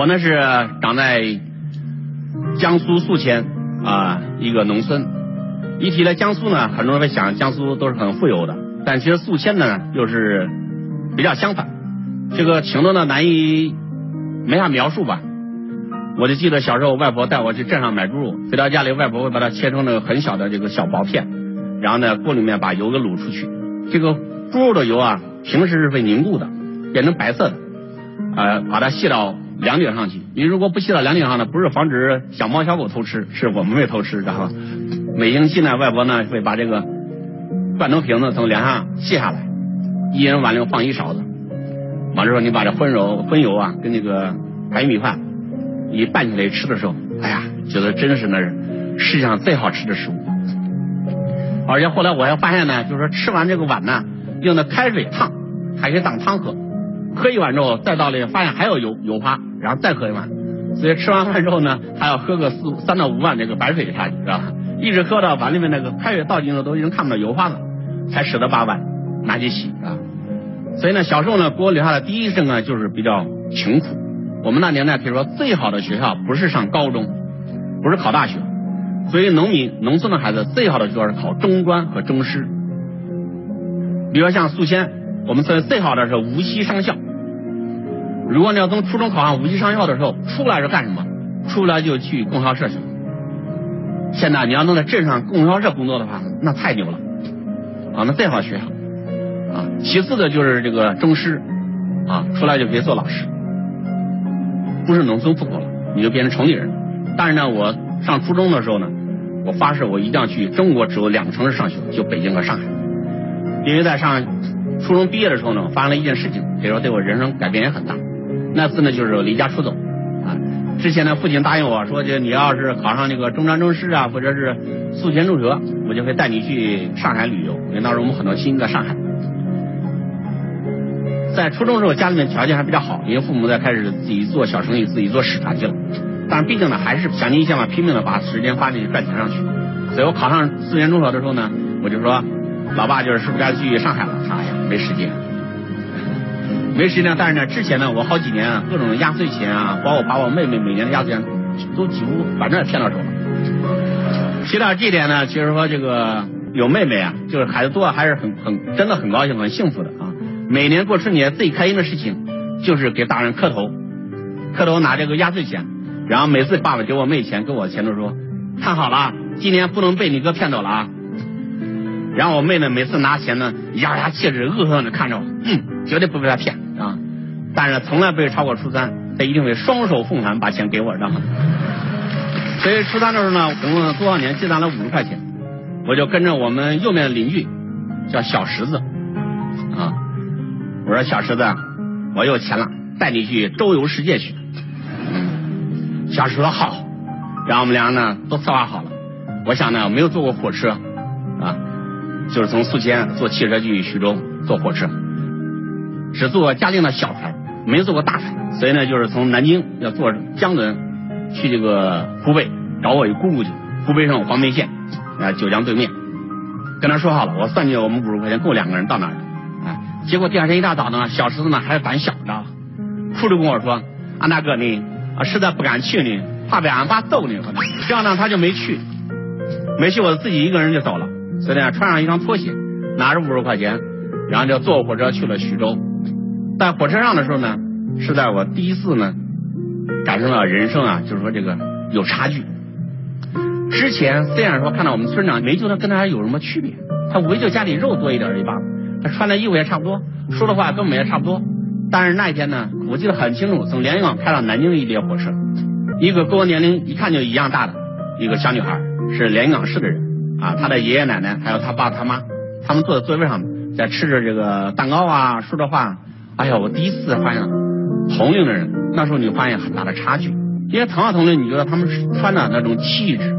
我呢是长在江苏宿迁啊一个农村。一提到江苏呢，很多人会想江苏都是很富有的，但其实宿迁呢又是比较相反，这个情况呢难以没法描述吧。我就记得小时候，外婆带我去镇上买猪肉，回到家里，外婆会把它切成那个很小的这个小薄片，然后呢锅里面把油给卤出去。这个猪肉的油啊，平时是被凝固的，变成白色的，呃，把它卸到梁顶上去。你如果不卸到梁顶上呢，不是防止小猫小狗偷吃，是我们会偷吃，知道吧？每星期呢，外婆呢会把这个罐头瓶子从梁上卸下来，一人碗里放一勺子。完了之后，你把这荤肉荤油啊跟那个白米饭一拌起来吃的时候，哎呀，觉得真是那是世界上最好吃的食物。而且后来我还发现呢，就是说吃完这个碗呢，用的开水烫，还可以当汤喝。喝一碗之后，再倒里发现还有油油花，然后再喝一碗。所以吃完饭之后呢，还要喝个四三到五碗这个白水下去，知道吧？一直喝到碗里面那个开水倒进去都已经看不到油花了，才舍得把碗拿去洗啊。所以呢，小时候呢，给我留下的第一印象呢，就是比较穷苦。我们那年代可以说最好的学校不是上高中，不是考大学。所以农民农村的孩子最好的学校是考中专和中师。比如像宿迁，我们说最好的是无锡商校。如果你要从初中考上无锡商校的时候，出来是干什么？出来就去供销社去。现在你要能在镇上供销社工作的话，那太牛了啊！那最好学校啊。其次的就是这个中师啊，出来就可以做老师，不是农村户口了，你就变成城里人。但是呢，我上初中的时候呢，我发誓我一定要去中国只有两个城市上学，就北京和上海。因为在上初中毕业的时候呢，发生了一件事情，可以说对我人生改变也很大。那次呢，就是离家出走。啊之前呢，父亲答应我说，就你要是考上那个中专中师啊，或者是宿迁中学，我就会带你去上海旅游。因为当时我们很多亲戚在上海。在初中时候，家里面条件还比较好，因为父母在开始自己做小生意，自己做使团去了。但是毕竟呢，还是想尽一切办法拼命的把时间花进去赚钱上去。所以我考上宿迁中学的时候呢，我就说，老爸就是是不是该去上海了？哎呀，没时间。没时间，但是呢，之前呢，我好几年啊，各种压岁钱啊，包括把我妹妹每年的压岁钱都几乎反正也骗到手了。提到这点呢，其实说这个有妹妹啊，就是孩子多，还是很很真的很高兴、很幸福的啊。每年过春节最开心的事情就是给大人磕头，磕头拿这个压岁钱，然后每次爸爸给我妹钱，给我钱都说，看好了，今年不能被你哥骗走了啊。然后我妹呢，每次拿钱呢，咬牙切齿、恶狠狠的看着我，嗯，绝对不被他骗啊！但是从来不会超过初三，他一定会双手奉还把钱给我，知道吗？所以初三的时候呢，总共多少年积攒了五十块钱，我就跟着我们右面的邻居叫小石子啊，我说小石子，我有钱了，带你去周游世界去。小石说好，然后我们俩呢都策划好了。我想呢，没有坐过火车啊。就是从宿迁坐汽车去徐州，坐火车，只坐嘉定的小船，没坐过大船，所以呢，就是从南京要坐江轮去这个湖北找我一姑姑去，湖北省黄梅县啊九江对面，跟他说好了，我算计我们五十块钱够两个人到那儿，啊，结果第二天一大早呢，小石子呢还是胆小，知道吧？哭着跟我说，安大哥呢啊实在不敢去呢，怕被俺爸揍呢，这样呢他就没去，没去我自己一个人就走了。所以呢，穿上一双拖鞋，拿着五十块钱，然后就坐火车去了徐州。在火车上的时候呢，是在我第一次呢，感受到人生啊，就是说这个有差距。之前虽然说看到我们村长没觉得跟他有什么区别，他无非就家里肉多一点一罢了，他穿的衣服也差不多，说的话跟我们也差不多。但是那一天呢，我记得很清楚，从连云港开到南京的一列火车，一个跟我年龄一看就一样大的一个小女孩，是连云港市的人。啊，他的爷爷奶奶还有他爸他妈，他们坐在座位上，在吃着这个蛋糕啊，说着话。哎呀，我第一次发现同龄的人，那时候你发现很大的差距。因为同样同龄，你觉得他们穿的那种气质，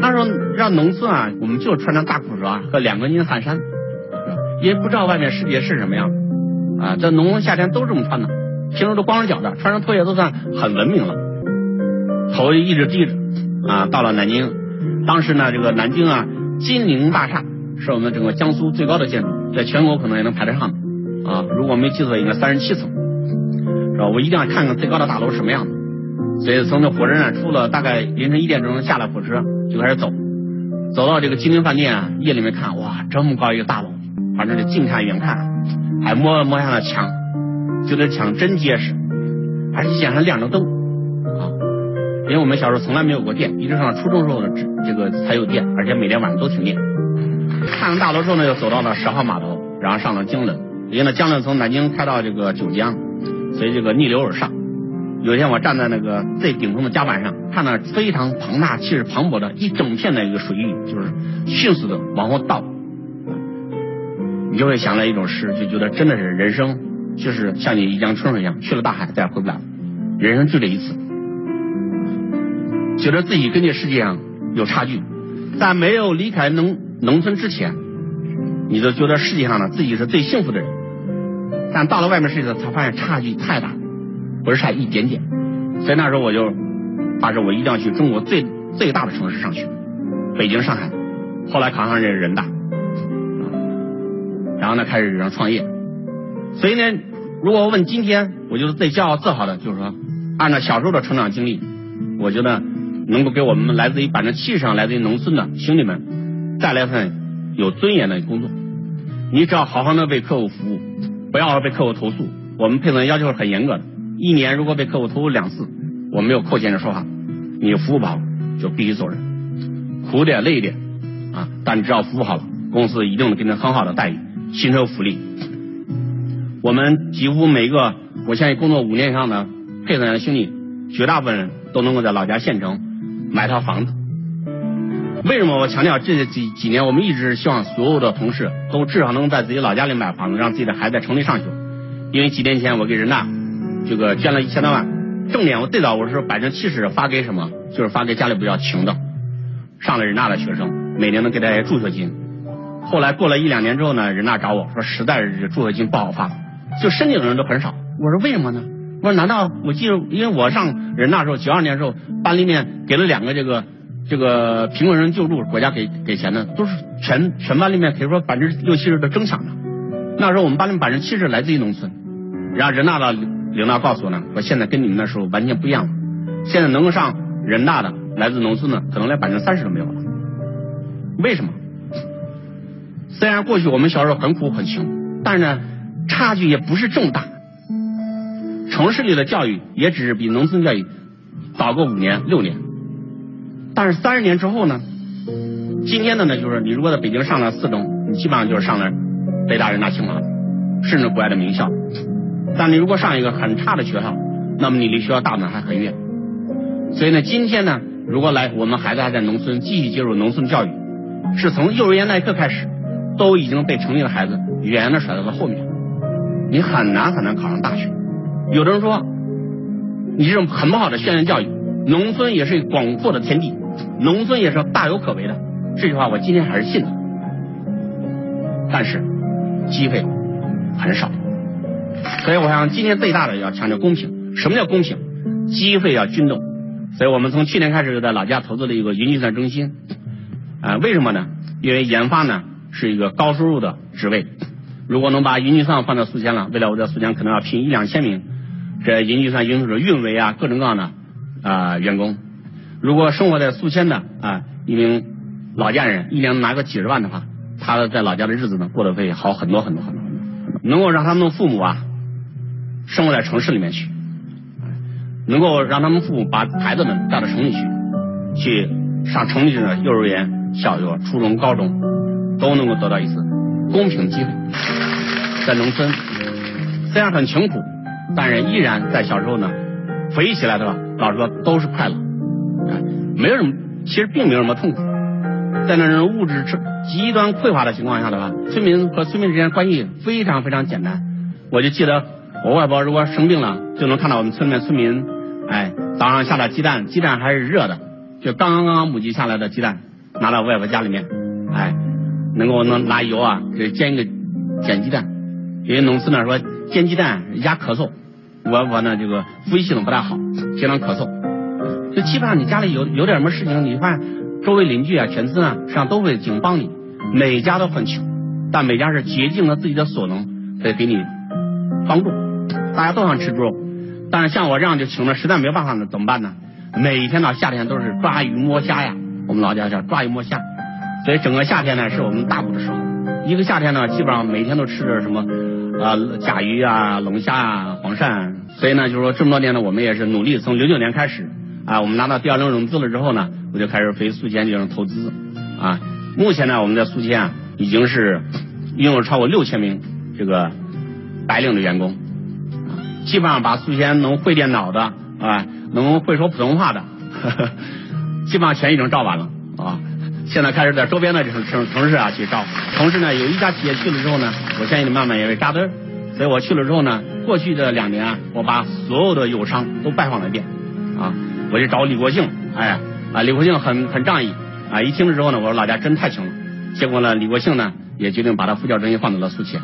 那时候让农村啊，我们就穿着大裤衩和两根筋汗衫，因为不知道外面世界是什么样啊，在农村夏天都这么穿的，平时都光着脚的，穿上拖鞋都算很文明了。头一直低着啊，到了南京，当时呢，这个南京啊。金陵大厦是我们整个江苏最高的建筑，在全国可能也能排得上啊。如果没记错，应该三十七层，是吧？我一定要看看最高的大楼是什么样子。所以从这火车站出了，大概凌晨一点钟下了火车就开始走，走到这个金陵饭店啊，夜里面看，哇，这么高一个大楼，反正就近看远看，还摸摸下了墙，觉得墙真结实，而且墙上亮着灯，因为我们小时候从来没有过电，一直上初中时候的这个才有电，而且每天晚上都停电。看了大楼之后呢，又走到了十号码头，然后上了江轮，因为呢江轮从南京开到这个九江，所以这个逆流而上。有一天我站在那个最顶峰的甲板上，看到非常庞大、气势磅礴的一整片的一个水域，就是迅速的往后倒，你就会想到一种诗，就觉得真的是人生就是像你一江春水一样，去了大海再也回不来了，人生就这一次，觉得自己跟这世界上有差距，在没有离开农农村之前，你就觉得世界上呢自己是最幸福的人，但到了外面世界才发现差距太大。不是差一点点，所以那时候我就发誓，我一定要去中国最最大的城市上学，北京、上海。后来考上这人大，然后呢开始然后创业。所以呢，如果问今天，我觉得最骄傲自豪的就是说，按照小时候的成长经历，我觉得能够给我们来自于百分之七十上来自于农村的兄弟们带来份有尊严的工作。你只要好好的为客户服务，不要被客户投诉。我们配送员要求是很严格的。一年如果被客户投诉两次，我没有扣钱的说法，你服务不好就必须走人，苦点累点啊，但只要服务好了，公司一定能给你很好的待遇、薪酬福利。我们几乎每个，我相信工作五年以上的配送员的兄弟，绝大部分人都能够在老家县城买套房子。为什么我强调这几几年我们一直希望所有的同事都至少能在自己老家里买房子，让自己的孩子在城里上学？因为几年前我给人大。这个捐了一千多万，重点我最早我是百分之七十发给什么？就是发给家里比较穷的，上了人大的学生，每年能给他些助学金。后来过了一两年之后呢，人大找我说实在是助学金不好发，就申请的人都很少。我说为什么呢？我说难道我记得，因为我上人大时候九二年时候班里面给了两个这个这个贫困人救助，国家给给钱的，都是全全班里面可以说百分之六七十的争抢的。那时候我们班里百分之七十来自于农村，然后人大的。领导告诉我呢，说现在跟你们那时候完全不一样了。现在能够上人大的，来自农村的，可能连百分之三十都没有了。为什么？虽然过去我们小时候很苦很穷，但是呢，差距也不是这么大。城市里的教育也只是比农村教育早个五年六年，但是三十年之后呢，今天的呢，就是你如果在北京上了四中，你基本上就是上了北大、人大、清华，甚至国外的名校。但你如果上一个很差的学校，那么你离学校大门还很远。所以呢，今天呢，如果来我们孩子还在农村继续接受农村教育，是从幼儿园那一刻开始，都已经被城里的孩子远远的甩到了后面。你很难很难考上大学。有的人说，你这种很不好的宣传教育，农村也是广阔的天地，农村也是大有可为的。这句话我今天还是信的。但是机会很少。所以，我想今天最大的要强调公平。什么叫公平？机会要均等。所以我们从去年开始就在老家投资了一个云计算中心。啊，为什么呢？因为研发呢是一个高收入的职位。如果能把云计算放到宿迁了，未来我在宿迁可能要聘一两千名这云计算、云数、运维啊各种各样的啊员工。如果生活在宿迁的啊一名老家人，一年拿个几十万的话，他在老家的日子呢过得会好很多很多很多。能够让他们的父母啊生活在城市里面去，能够让他们父母把孩子们带到城里去，去上城里的幼儿园、小学、初中、高中，都能够得到一次公平机会。在农村虽然很穷苦，但是依然在小时候呢，回忆起来的话，老实说都是快乐，没有什么，其实并没有什么痛苦。在那种物质极端匮乏的情况下的话，村民和村民之间关系非常非常简单。我就记得我外婆如果生病了，就能看到我们村里面村民，哎，早上下的鸡蛋，鸡蛋还是热的，就刚刚刚母鸡下来的鸡蛋，拿到外婆家里面，哎，能够能拿油啊给煎一个煎鸡蛋。因为农村呢说煎鸡蛋压咳嗽，我我呢这个呼吸系统不太好，经常咳嗽。就基本上你家里有有点什么事情，你看。周围邻居啊，全村啊，实际上都会尽帮你。每家都很穷，但每家是竭尽了自己的所能，在给你帮助。大家都想吃猪肉，但是像我这样就穷的实在没有办法呢，怎么办呢？每天到夏天都是抓鱼摸虾呀，我们老家叫抓鱼摸虾，所以整个夏天呢是我们大补的时候。一个夏天呢，基本上每天都吃着什么啊甲鱼啊、龙虾啊、黄鳝。所以呢，就是说这么多年呢，我们也是努力。从零九年开始啊，我们拿到第二轮融资了之后呢，我就开始飞宿迁进行投资啊。目前呢，我们在宿迁啊已经是拥有超过六千名这个白领的员工，基本上把宿迁能会电脑的啊，能会说普通话的，基本上全已经招完了。现在开始在周边的城城城市啊去招，同时呢，有一家企业去了之后呢，我相信你慢慢也会扎堆。所以我去了之后呢，过去的两年啊，我把所有的友商都拜访了一遍啊，我就找李国庆，哎啊，李国庆很很仗义啊，一听了之后呢，我说老家真太穷了。结果呢，李国庆呢也决定把他副教中心放到了宿迁。